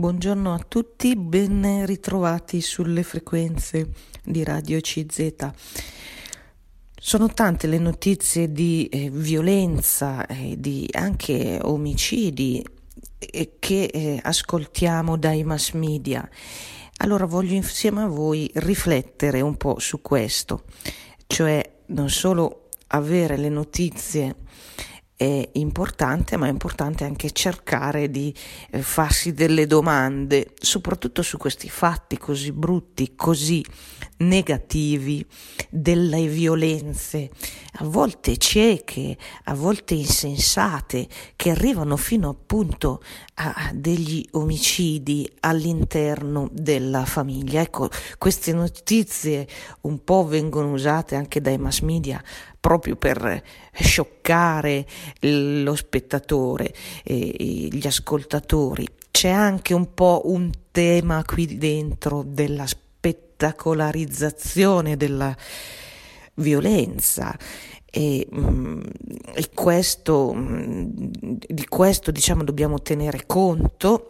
Buongiorno a tutti, ben ritrovati sulle frequenze di Radio CZ. Sono tante le notizie di eh, violenza e di anche omicidi eh, che eh, ascoltiamo dai mass media. Allora voglio insieme a voi riflettere un po' su questo, cioè non solo avere le notizie è importante, ma è importante anche cercare di eh, farsi delle domande, soprattutto su questi fatti così brutti, così negativi, delle violenze, a volte cieche, a volte insensate, che arrivano fino appunto a degli omicidi all'interno della famiglia. Ecco, queste notizie un po' vengono usate anche dai mass media proprio per scioccare lo spettatore e gli ascoltatori. C'è anche un po' un tema qui dentro della spettacolarizzazione della violenza e, mm, e questo, mm, di questo diciamo dobbiamo tenere conto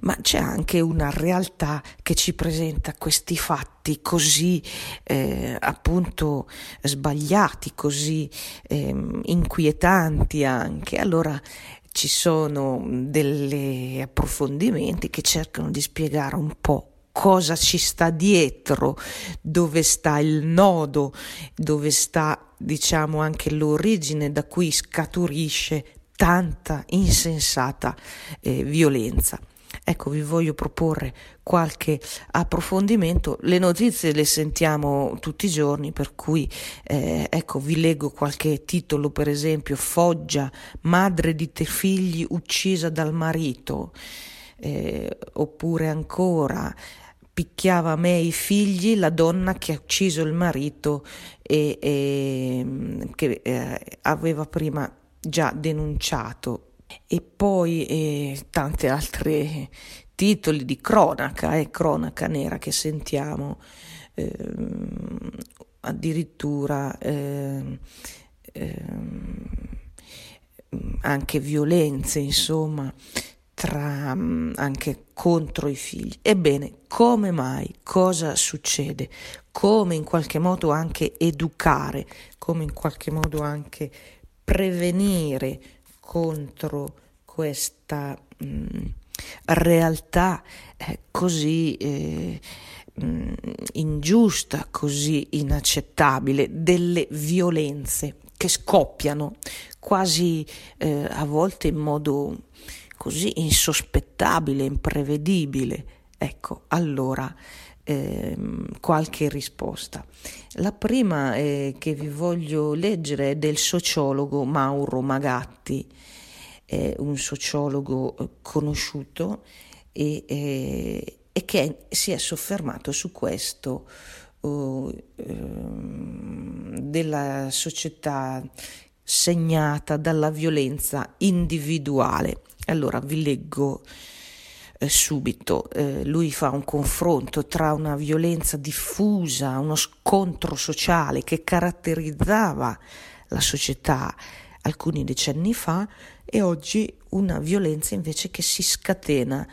ma c'è anche una realtà che ci presenta questi fatti così eh, appunto sbagliati, così eh, inquietanti anche. Allora ci sono degli approfondimenti che cercano di spiegare un po' cosa ci sta dietro, dove sta il nodo, dove sta diciamo anche l'origine da cui scaturisce tanta insensata eh, violenza. Ecco, vi voglio proporre qualche approfondimento. Le notizie le sentiamo tutti i giorni, per cui eh, ecco, vi leggo qualche titolo, per esempio, Foggia, madre di tre figli uccisa dal marito, eh, oppure ancora picchiava me e i figli la donna che ha ucciso il marito e, e che eh, aveva prima già denunciato e poi eh, tante altre titoli di cronaca, eh, cronaca nera che sentiamo eh, addirittura ehm, anche violenze, insomma, tra, anche contro i figli. Ebbene, come mai? Cosa succede? Come in qualche modo anche educare, come in qualche modo anche prevenire contro questa mh, mm, realtà eh, così eh, mh, mm, ingiusta, così inaccettabile, delle violenze che scoppiano quasi eh, a volte in modo così insospettabile, imprevedibile. Ecco, allora ehm, qualche risposta. La prima eh, che vi voglio leggere è del sociologo Mauro Magatti, eh, un sociologo eh, conosciuto e, eh, e, che si è soffermato su questo uh, della società segnata dalla violenza individuale. Allora vi leggo eh, subito. Eh, lui fa un confronto tra una violenza diffusa, uno scontro sociale che caratterizzava la società alcuni decenni fa e oggi una violenza invece che si scatena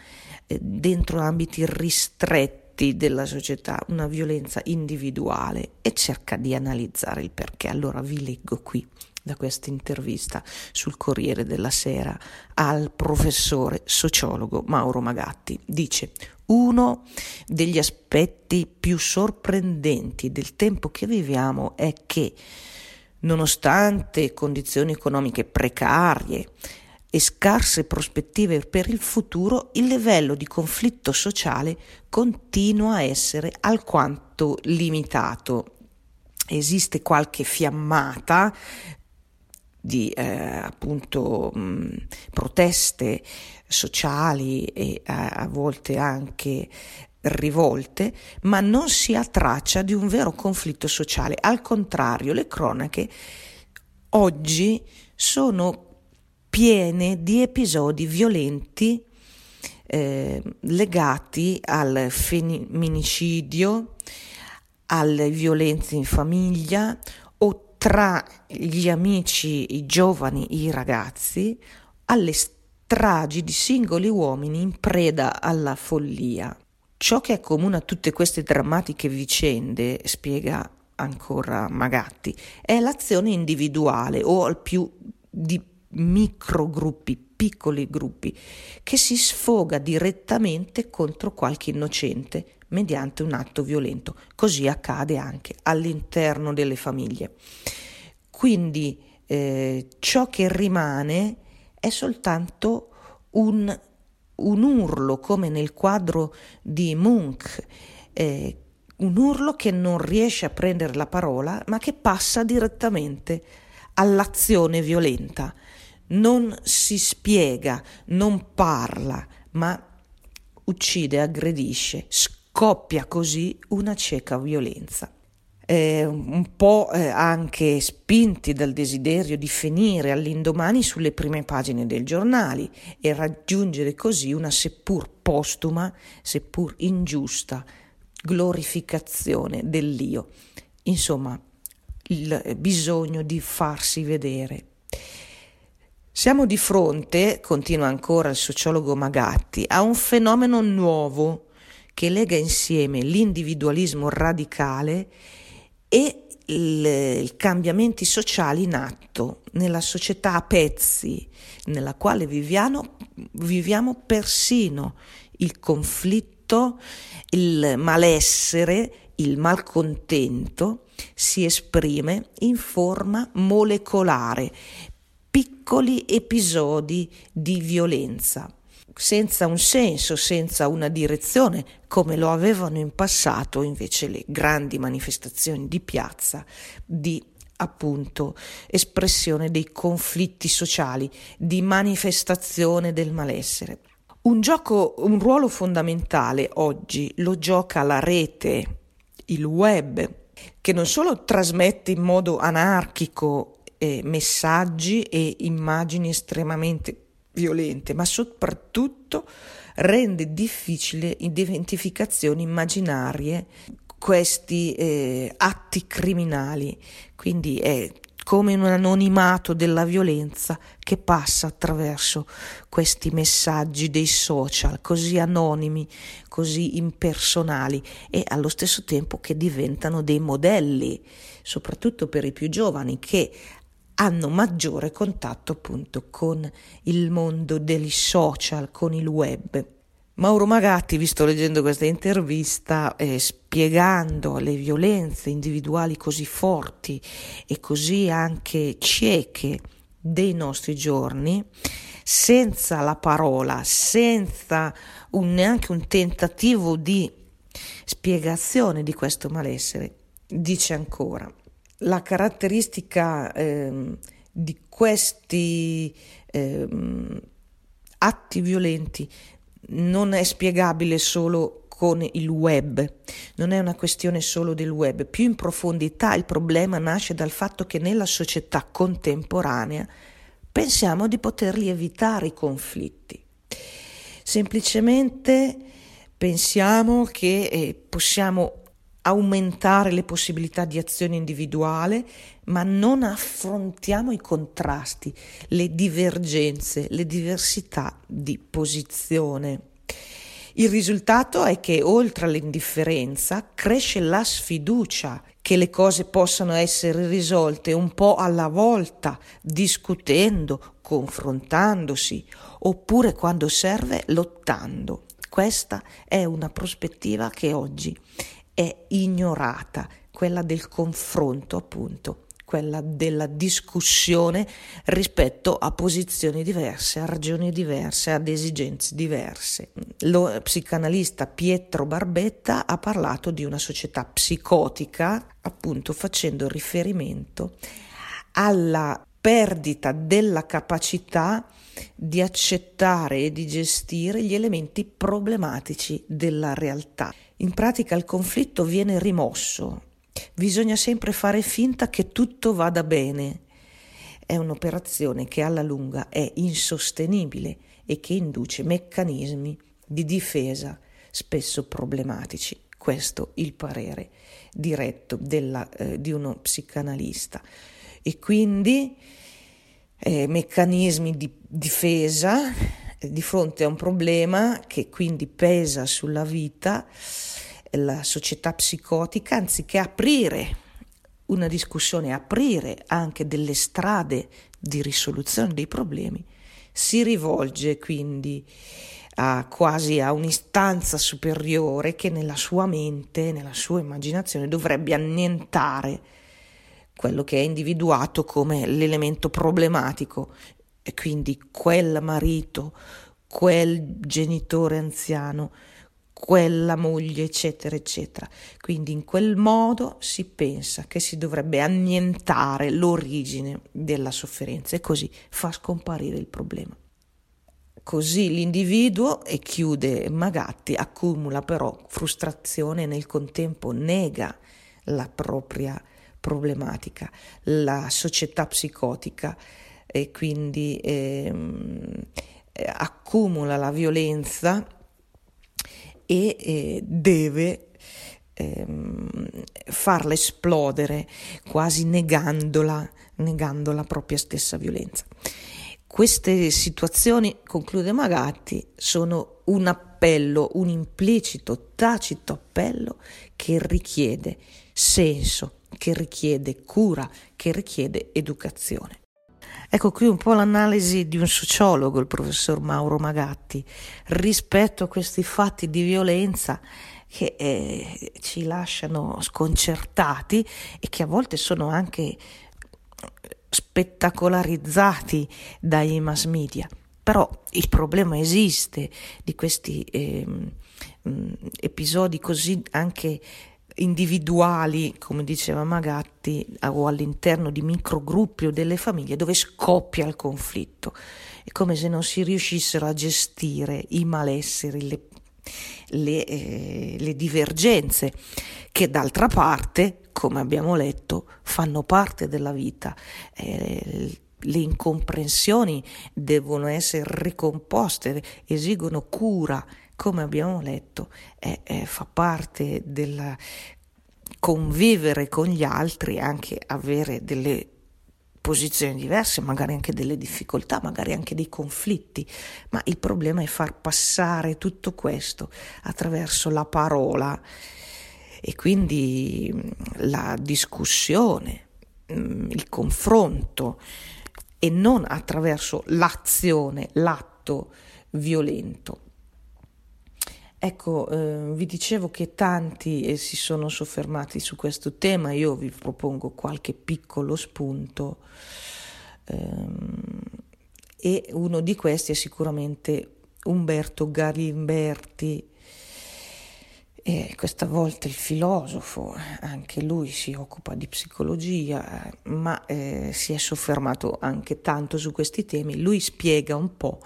eh, dentro ambiti ristretti della società, una violenza individuale e cerca di analizzare il perché. Allora vi leggo qui da questa intervista sul Corriere della Sera al professore sociologo Mauro Magatti. Dice uno degli aspetti più sorprendenti del tempo che viviamo è che, nonostante condizioni economiche precarie e scarse prospettive per il futuro, il livello di conflitto sociale continua a essere alquanto limitato. Esiste qualche fiammata di eh, appunto mh, proteste sociali e a, a volte anche rivolte, ma non si ha traccia di un vero conflitto sociale. Al contrario, le cronache oggi sono piene di episodi violenti eh, legati al femminicidio, alle violenze in famiglia tra gli amici, i giovani, i ragazzi, alle stragi di singoli uomini in preda alla follia. Ciò che accomuna tutte queste drammatiche vicende, spiega ancora Magatti, è l'azione individuale o al più di microgruppi, piccoli gruppi, che si sfoga direttamente contro qualche innocente mediante un atto violento. Così accade anche all'interno delle famiglie. Quindi eh, ciò che rimane è soltanto un, un, urlo, come nel quadro di Munch, eh, un urlo che non riesce a prendere la parola, ma che passa direttamente all'azione violenta. Non si spiega, non parla, ma uccide, aggredisce, scoppia così una cieca violenza. Eh, un po' eh, anche spinti dal desiderio di finire all'indomani sulle prime pagine dei giornali e raggiungere così una seppur postuma, seppur ingiusta glorificazione dell'io. Insomma, il bisogno di farsi vedere. Siamo di fronte, continua ancora il sociologo Magatti, a un fenomeno nuovo che lega insieme l'individualismo radicale e i cambiamenti sociali in atto nella società a pezzi nella quale viviamo, viviamo persino il conflitto, il malessere, il malcontento si esprime in forma molecolare, piccoli episodi di violenza, senza un senso, senza una direzione, come lo avevano in passato invece le grandi manifestazioni di piazza di appunto espressione dei conflitti sociali, di manifestazione del malessere. Un gioco, un ruolo fondamentale oggi lo gioca la rete, il web, che non solo trasmette in modo anarchico eh, messaggi e immagini estremamente violente, ma soprattutto rende difficile identificazioni immaginarie questi eh, atti criminali. Quindi è come un anonimato della violenza che passa attraverso questi messaggi dei social, così anonimi, così impersonali e allo stesso tempo che diventano dei modelli, soprattutto per i più giovani che hanno maggiore contatto appunto con il mondo degli social, con il web. Mauro Magatti, vi sto leggendo questa intervista, eh, spiegando le violenze individuali così forti e così anche cieche dei nostri giorni, senza la parola, senza un, neanche un tentativo di spiegazione di questo malessere, dice ancora, la caratteristica eh, di questi eh, atti violenti non è spiegabile solo con il web, non è una questione solo del web, più in profondità il problema nasce dal fatto che nella società contemporanea pensiamo di poterli evitare i conflitti. Semplicemente pensiamo che eh, possiamo aumentare le possibilità di azione individuale, ma non affrontiamo i contrasti, le divergenze, le diversità di posizione. Il risultato è che oltre all'indifferenza cresce la sfiducia che le cose possano essere risolte un po' alla volta, discutendo, confrontandosi, oppure quando serve lottando. Questa è una prospettiva che oggi è ignorata, quella del confronto appunto, quella della discussione rispetto a posizioni diverse, a ragioni diverse, ad esigenze diverse. Lo psicanalista Pietro Barbetta ha parlato di una società psicotica, appunto facendo riferimento alla perdita della capacità di accettare e di gestire gli elementi problematici della realtà. In pratica il conflitto viene rimosso, bisogna sempre fare finta che tutto vada bene. È un'operazione che alla lunga è insostenibile e che induce meccanismi di difesa spesso problematici. Questo il parere diretto della, eh, di uno psicanalista. E quindi eh, meccanismi di difesa di fronte a un problema che quindi pesa sulla vita, la società psicotica, anziché aprire una discussione, aprire anche delle strade di risoluzione dei problemi, si rivolge quindi a, quasi a un'istanza superiore che nella sua mente, nella sua immaginazione dovrebbe annientare quello che è individuato come l'elemento problematico. E quindi quel marito, quel genitore anziano, quella moglie, eccetera, eccetera. Quindi in quel modo si pensa che si dovrebbe annientare l'origine della sofferenza e così fa scomparire il problema. Così l'individuo, e chiude Magatti, accumula però frustrazione e nel contempo nega la propria problematica. La società psicotica e quindi ehm, accumula la violenza e eh, deve ehm, farla esplodere quasi negandola, negando la propria stessa violenza. Queste situazioni, conclude Magatti, sono un appello, un implicito, tacito appello che richiede senso, che richiede cura, che richiede educazione. Ecco qui un po' l'analisi di un sociologo, il professor Mauro Magatti, rispetto a questi fatti di violenza che eh, ci lasciano sconcertati e che a volte sono anche spettacolarizzati dai mass media. Però il problema esiste di questi eh, episodi così anche individuali, come diceva Magatti, o all'interno di microgruppi o delle famiglie dove scoppia il conflitto. È come se non si riuscissero a gestire i malesseri, le, le, eh, le divergenze, che d'altra parte, come abbiamo letto, fanno parte della vita. Eh, le incomprensioni devono essere ricomposte, esigono cura come abbiamo letto, è, è, fa parte del convivere con gli altri, anche avere delle posizioni diverse, magari anche delle difficoltà, magari anche dei conflitti, ma il problema è far passare tutto questo attraverso la parola e quindi la discussione, il confronto e non attraverso l'azione, l'atto violento. Ecco, eh, vi dicevo che tanti eh, si sono soffermati su questo tema, io vi propongo qualche piccolo spunto ehm, e uno di questi è sicuramente Umberto Galimberti, e questa volta il filosofo, anche lui si occupa di psicologia, ma eh, si è soffermato anche tanto su questi temi. Lui spiega un po'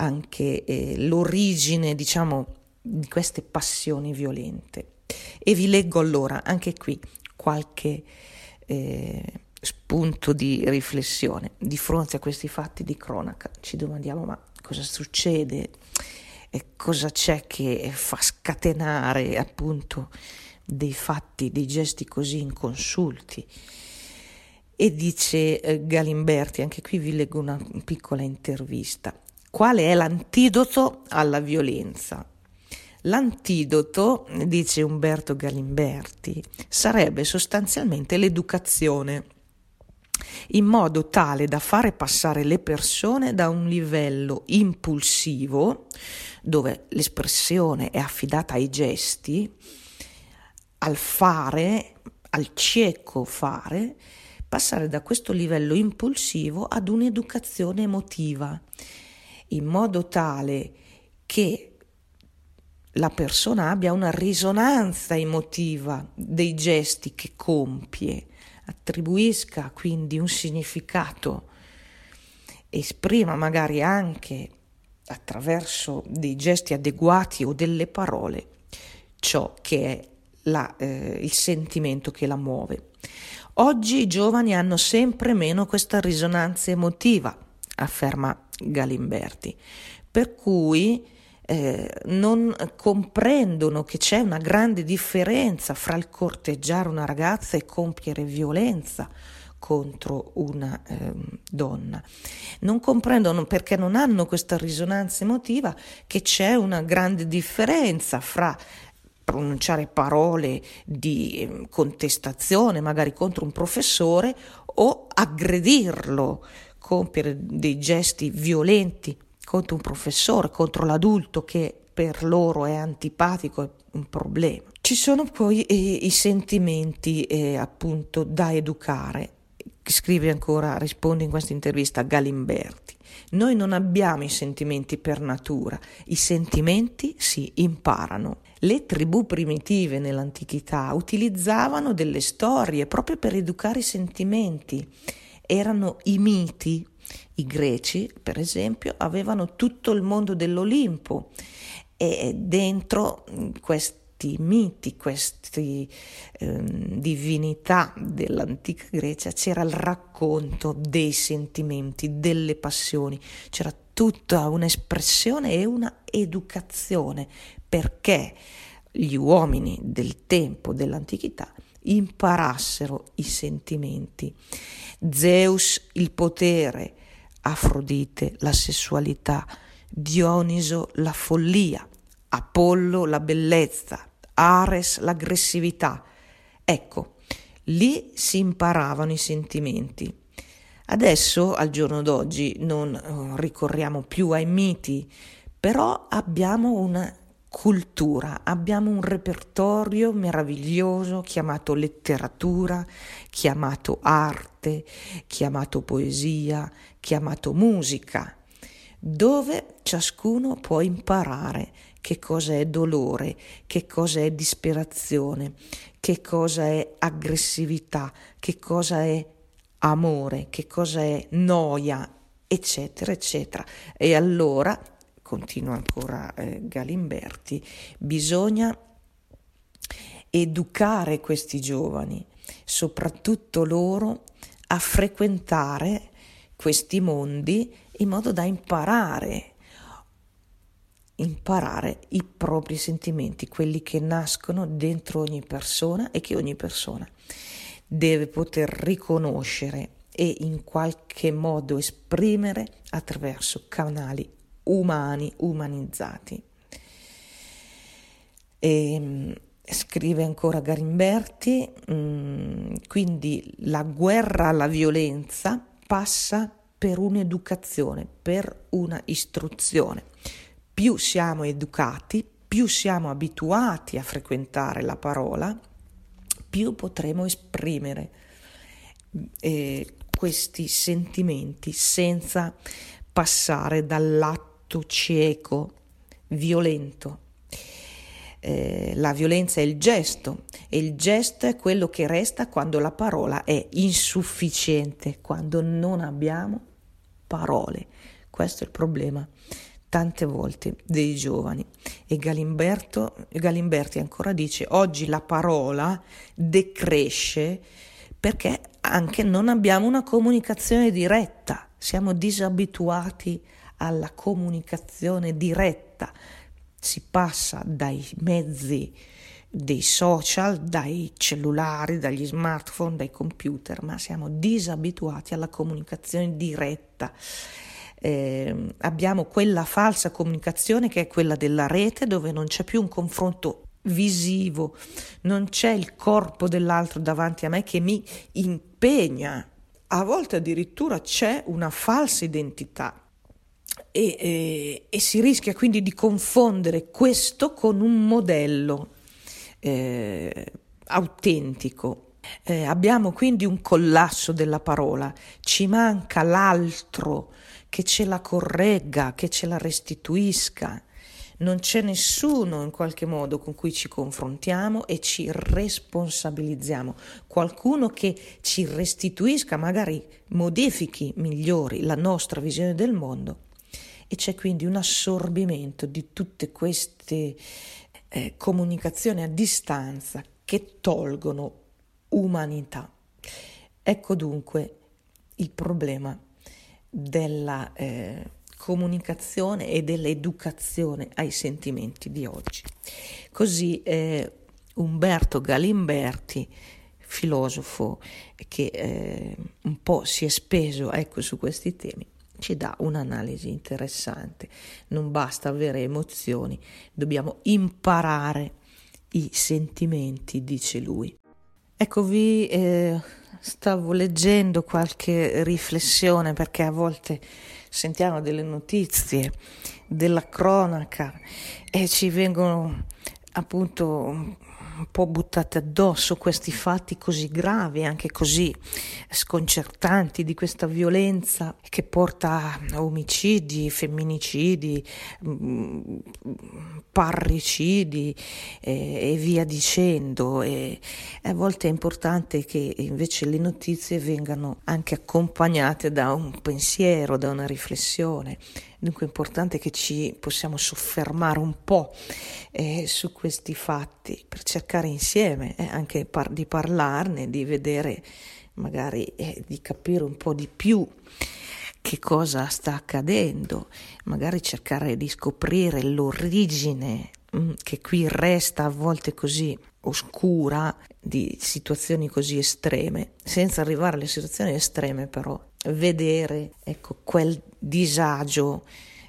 anche eh, l'origine, diciamo, di queste passioni violente. E vi leggo allora anche qui qualche eh, spunto di riflessione. Di fronte a questi fatti di cronaca ci domandiamo ma cosa succede? E cosa c'è che fa scatenare appunto dei fatti, dei gesti così inconsulti? E dice eh, Galimberti, anche qui vi leggo una piccola intervista, quale è l'antidoto alla violenza? L'antidoto, dice Umberto Galimberti, sarebbe sostanzialmente l'educazione, in modo tale da fare passare le persone da un livello impulsivo, dove l'espressione è affidata ai gesti, al fare, al cieco fare, passare da questo livello impulsivo ad un'educazione emotiva in modo tale che la persona abbia una risonanza emotiva dei gesti che compie, attribuisca quindi un significato, esprima magari anche attraverso dei gesti adeguati o delle parole ciò che è la, eh, il sentimento che la muove. Oggi i giovani hanno sempre meno questa risonanza emotiva, afferma Galimberti, per cui eh, non comprendono che c'è una grande differenza fra il corteggiare una ragazza e compiere violenza contro una eh, donna. Non comprendono perché non hanno questa risonanza emotiva che c'è una grande differenza fra pronunciare parole di ehm, contestazione, magari contro un professore, o aggredirlo, compiere dei gesti violenti contro un professore, contro l'adulto che per loro è antipatico, è un problema. Ci sono poi eh, i sentimenti eh, appunto da educare. Scrive ancora, risponde in questa intervista Galimberti. Noi non abbiamo i sentimenti per natura, i sentimenti si imparano. Le tribù primitive nell'antichità utilizzavano delle storie proprio per educare i sentimenti. Erano i miti. I greci, per esempio, avevano tutto il mondo dell'Olimpo e dentro questi miti, queste eh, divinità dell'antica Grecia c'era il racconto dei sentimenti, delle passioni, c'era tutta un'espressione e una educazione perché gli uomini del tempo dell'antichità imparassero i sentimenti. Zeus il potere, Afrodite la sessualità, Dioniso la follia, Apollo la bellezza, Ares l'aggressività. Ecco, lì si imparavano i sentimenti. Adesso, al giorno d'oggi, non eh, ricorriamo più ai miti, però abbiamo una cultura, abbiamo un repertorio meraviglioso chiamato letteratura, chiamato arte, chiamato poesia, chiamato musica dove ciascuno può imparare che cosa è dolore, che cosa è disperazione, che cosa è aggressività, che cosa è amore, che cosa è noia, eccetera, eccetera. E allora, continua ancora eh, Galimberti, bisogna educare questi giovani, soprattutto loro, a frequentare questi mondi in modo da imparare, imparare i propri sentimenti, quelli che nascono dentro ogni persona e che ogni persona deve poter riconoscere e in qualche modo esprimere attraverso canali umani, umanizzati. E, ehm, scrive ancora Garimberti, mh, mm, quindi la guerra alla violenza passa per un'educazione, per una istruzione. Più siamo educati, più siamo abituati a frequentare la parola, più potremo esprimere eh, questi sentimenti senza passare dall'atto cieco, violento eh, la violenza è il gesto e il gesto è quello che resta quando la parola è insufficiente, quando non abbiamo parole. Questo è il problema tante volte dei giovani. E Galimberti ancora dice, oggi la parola decresce perché anche non abbiamo una comunicazione diretta, siamo disabituati alla comunicazione diretta si passa dai mezzi dei social, dai cellulari, dagli smartphone, dai computer, ma siamo disabituati alla comunicazione diretta. Eh, abbiamo quella falsa comunicazione che è quella della rete dove non c'è più un confronto visivo, non c'è il corpo dell'altro davanti a me che mi impegna. A volte addirittura c'è una falsa identità e, e, e, si rischia quindi di confondere questo con un modello eh, autentico. Eh, abbiamo quindi un collasso della parola, ci manca l'altro che ce la corregga, che ce la restituisca. Non c'è nessuno in qualche modo con cui ci confrontiamo e ci responsabilizziamo, qualcuno che ci restituisca, magari modifichi, migliori la nostra visione del mondo e c'è quindi un assorbimento di tutte queste eh, comunicazioni a distanza che tolgono umanità. Ecco dunque il problema della eh, comunicazione e dell'educazione ai sentimenti di oggi. Così eh, Umberto Galimberti filosofo che eh, un po' si è speso ecco, su questi temi, ci dà un'analisi interessante. Non basta avere emozioni, dobbiamo imparare i sentimenti, dice lui. Ecco, vi eh, stavo leggendo qualche riflessione perché a volte sentiamo delle notizie della cronaca e ci vengono appunto po' buttate addosso questi fatti così gravi, anche così sconcertanti di questa violenza che porta a omicidi, femminicidi, mm, parricidi e, e via dicendo. E a volte è importante che invece le notizie vengano anche accompagnate da un pensiero, da una riflessione. Dunque è importante che ci possiamo soffermare un po' eh, su questi fatti per cercare insieme eh, anche par- di parlarne, di vedere magari eh, di capire un po' di più che cosa sta accadendo, magari cercare di scoprire l'origine mm, che qui resta a volte così oscura di situazioni così estreme, senza arrivare alle situazioni estreme però vedere ecco, quel disagio,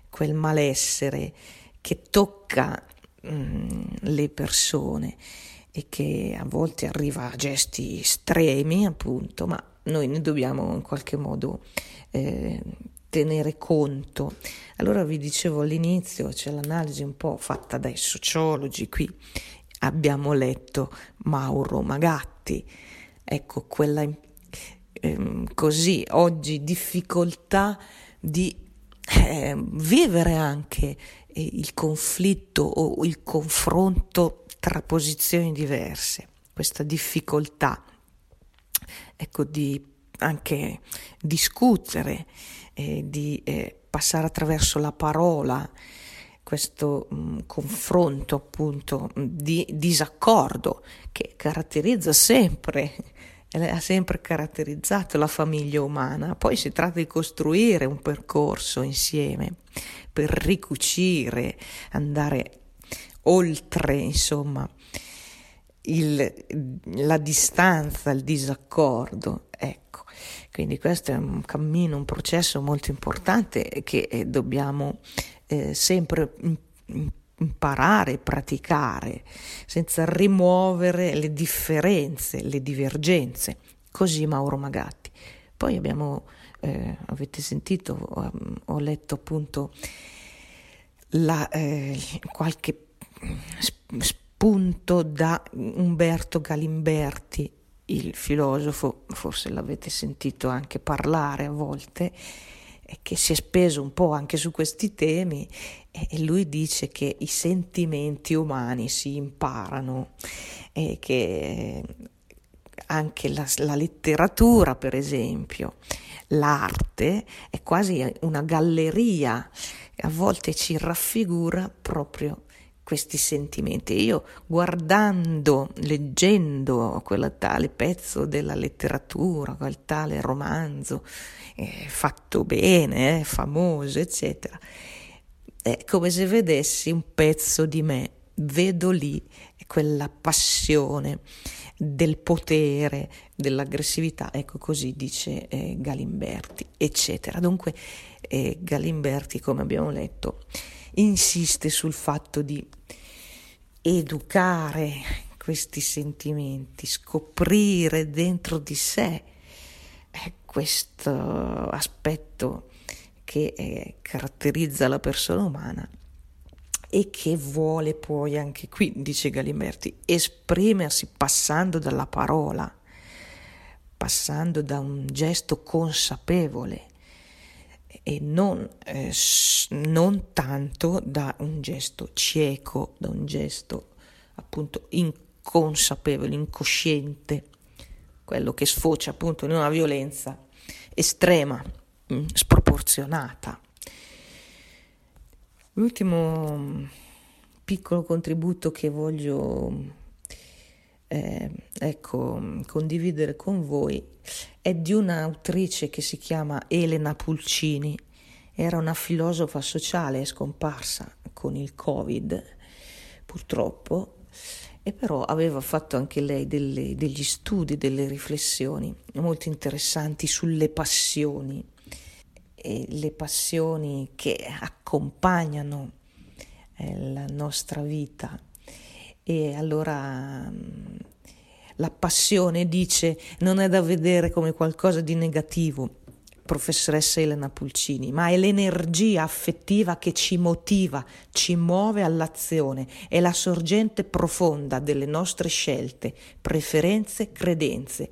quel malessere che tocca mh, mm, le persone e che a volte arriva a gesti estremi, appunto, ma noi ne dobbiamo in qualche modo eh, tenere conto. Allora vi dicevo all'inizio, c'è l'analisi un po' fatta dai sociologi, qui abbiamo letto Mauro Magatti, ecco quella ehm, così oggi difficoltà di eh, vivere anche eh, il conflitto o il confronto tra posizioni diverse, questa difficoltà ecco, di anche discutere, eh, di eh, passare attraverso la parola, questo mh, mm, confronto appunto di disaccordo che caratterizza sempre ha sempre caratterizzato la famiglia umana. Poi si tratta di costruire un percorso insieme per ricucire, andare oltre, insomma, il, la distanza, il disaccordo. Ecco, quindi questo è un cammino, un processo molto importante che eh, dobbiamo eh, sempre imparare, praticare, senza rimuovere le differenze, le divergenze. Così Mauro Magatti. Poi abbiamo, eh, avete sentito, ho, ho letto appunto la, eh, qualche spunto da Umberto Galimberti, il filosofo, forse l'avete sentito anche parlare a volte, che si è speso un po' anche su questi temi e lui dice che i sentimenti umani si imparano e che anche la, la letteratura, per esempio, l'arte è quasi una galleria, a volte ci raffigura proprio questi sentimenti. Io guardando, leggendo quel tale pezzo della letteratura, quel tale romanzo eh, fatto bene, eh, famoso, eccetera, è come se vedessi un pezzo di me, vedo lì quella passione del potere, dell'aggressività, ecco così dice eh, Galimberti, eccetera. Dunque eh, Galimberti, come abbiamo letto, insiste sul fatto di educare questi sentimenti, scoprire dentro di sé eh, questo aspetto che eh, caratterizza la persona umana e che vuole poi anche qui, dice Galimberti, esprimersi passando dalla parola, passando da un gesto consapevole e non, eh, non tanto da un gesto cieco, da un gesto appunto inconsapevole, incosciente, quello che sfocia appunto in una violenza estrema, mm, sproporzionata. L'ultimo mm, piccolo contributo che voglio eh, ecco, condividere con voi è di un'autrice che si chiama Elena Pulcini. Era una filosofa sociale scomparsa con il Covid, purtroppo, e però aveva fatto anche lei delle, degli studi, delle riflessioni molto interessanti sulle passioni, e le passioni che accompagnano eh, la nostra vita. E allora mm, la passione dice non è da vedere come qualcosa di negativo, professoressa Elena Pulcini, ma è l'energia affettiva che ci motiva, ci muove all'azione, è la sorgente profonda delle nostre scelte, preferenze, credenze.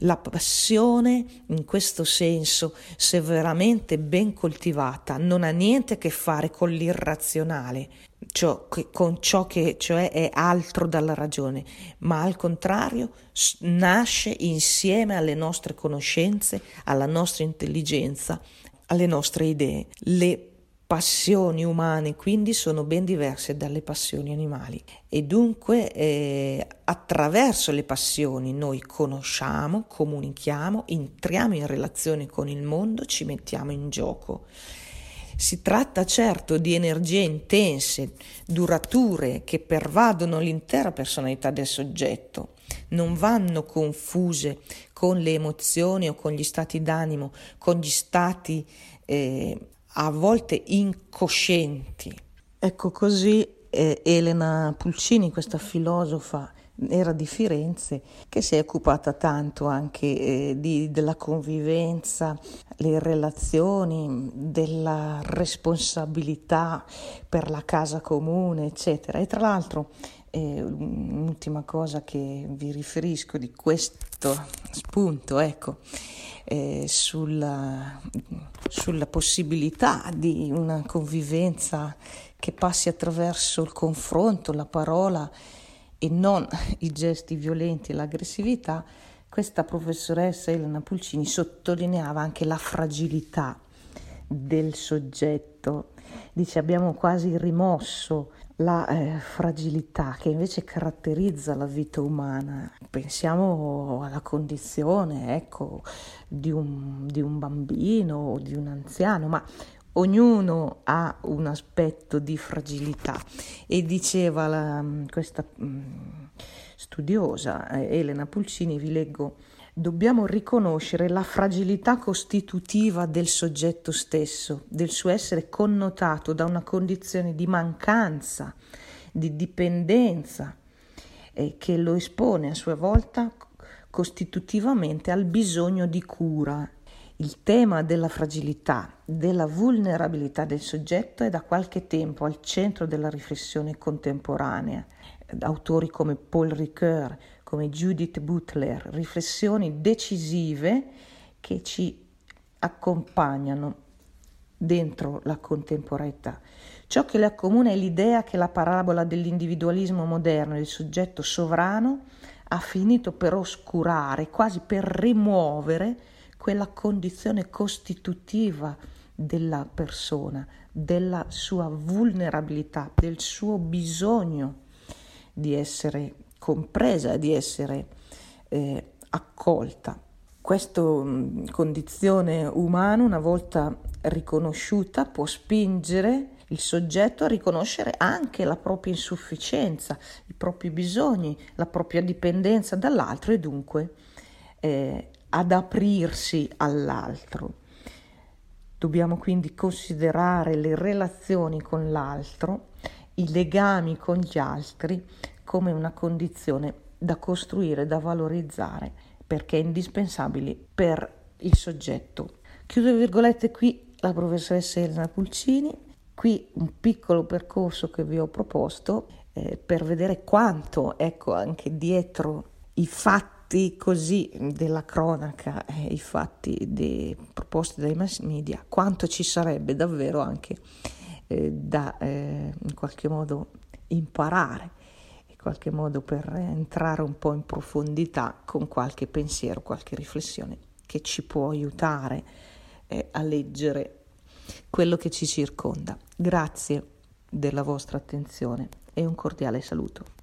La passione, in questo senso, se veramente ben coltivata, non ha niente a che fare con l'irrazionale, ciò che, con ciò che cioè è altro dalla ragione, ma al contrario nasce insieme alle nostre conoscenze, alla nostra intelligenza, alle nostre idee. Le passioni umane quindi sono ben diverse dalle passioni animali e dunque eh, attraverso le passioni noi conosciamo, comunichiamo, entriamo in relazione con il mondo, ci mettiamo in gioco. Si tratta certo di energie intense, durature, che pervadono l'intera personalità del soggetto, non vanno confuse con le emozioni o con gli stati d'animo, con gli stati eh, a volte incoscienti. Ecco così eh, Elena Pulcini, questa filosofa era di Firenze, che si è occupata tanto anche eh, di, della convivenza, le relazioni, della responsabilità per la casa comune, eccetera. E tra l'altro, eh, un'ultima cosa che vi riferisco di questo spunto, ecco, eh, sulla, sulla possibilità di una convivenza che passi attraverso il confronto, la parola e non i gesti violenti e l'aggressività, questa professoressa Elena Pulcini sottolineava anche la fragilità del soggetto. Dice abbiamo quasi rimosso la eh, fragilità che invece caratterizza la vita umana. Pensiamo alla condizione ecco, di, un, di un bambino o di un anziano, ma ognuno ha un aspetto di fragilità e diceva la, questa mm, studiosa eh, Elena Pulcini, vi leggo, dobbiamo riconoscere la fragilità costitutiva del soggetto stesso, del suo essere connotato da una condizione di mancanza, di dipendenza, eh, che lo espone a sua volta costitutivamente al bisogno di cura. Il tema della fragilità, della vulnerabilità del soggetto è da qualche tempo al centro della riflessione contemporanea. Autori come Paul Ricoeur, come Judith Butler, riflessioni decisive che ci accompagnano dentro la contemporaneità. Ciò che le accomuna è l'idea che la parabola dell'individualismo moderno del soggetto sovrano ha finito per oscurare, quasi per rimuovere quella condizione costitutiva della persona, della sua vulnerabilità, del suo bisogno di essere compresa, di essere eh, accolta. Questa mm, condizione umana, una volta riconosciuta, può spingere il soggetto a riconoscere anche la propria insufficienza, i propri bisogni, la propria dipendenza dall'altro e dunque eh, ad aprirsi all'altro. Dobbiamo quindi considerare le relazioni con l'altro, i legami con gli altri come una condizione da costruire, da valorizzare, perché è indispensabile per il soggetto. Chiudo le virgolette qui la professoressa Elena Pulcini, qui un piccolo percorso che vi ho proposto eh, per vedere quanto, ecco, anche dietro i fatti così della cronaca, eh, i fatti de, proposti dai mass media, quanto ci sarebbe davvero anche eh, da eh, in qualche modo imparare qualche modo per entrare un po' in profondità con qualche pensiero, qualche riflessione che ci può aiutare eh, a leggere quello che ci circonda. Grazie della vostra attenzione e un cordiale saluto.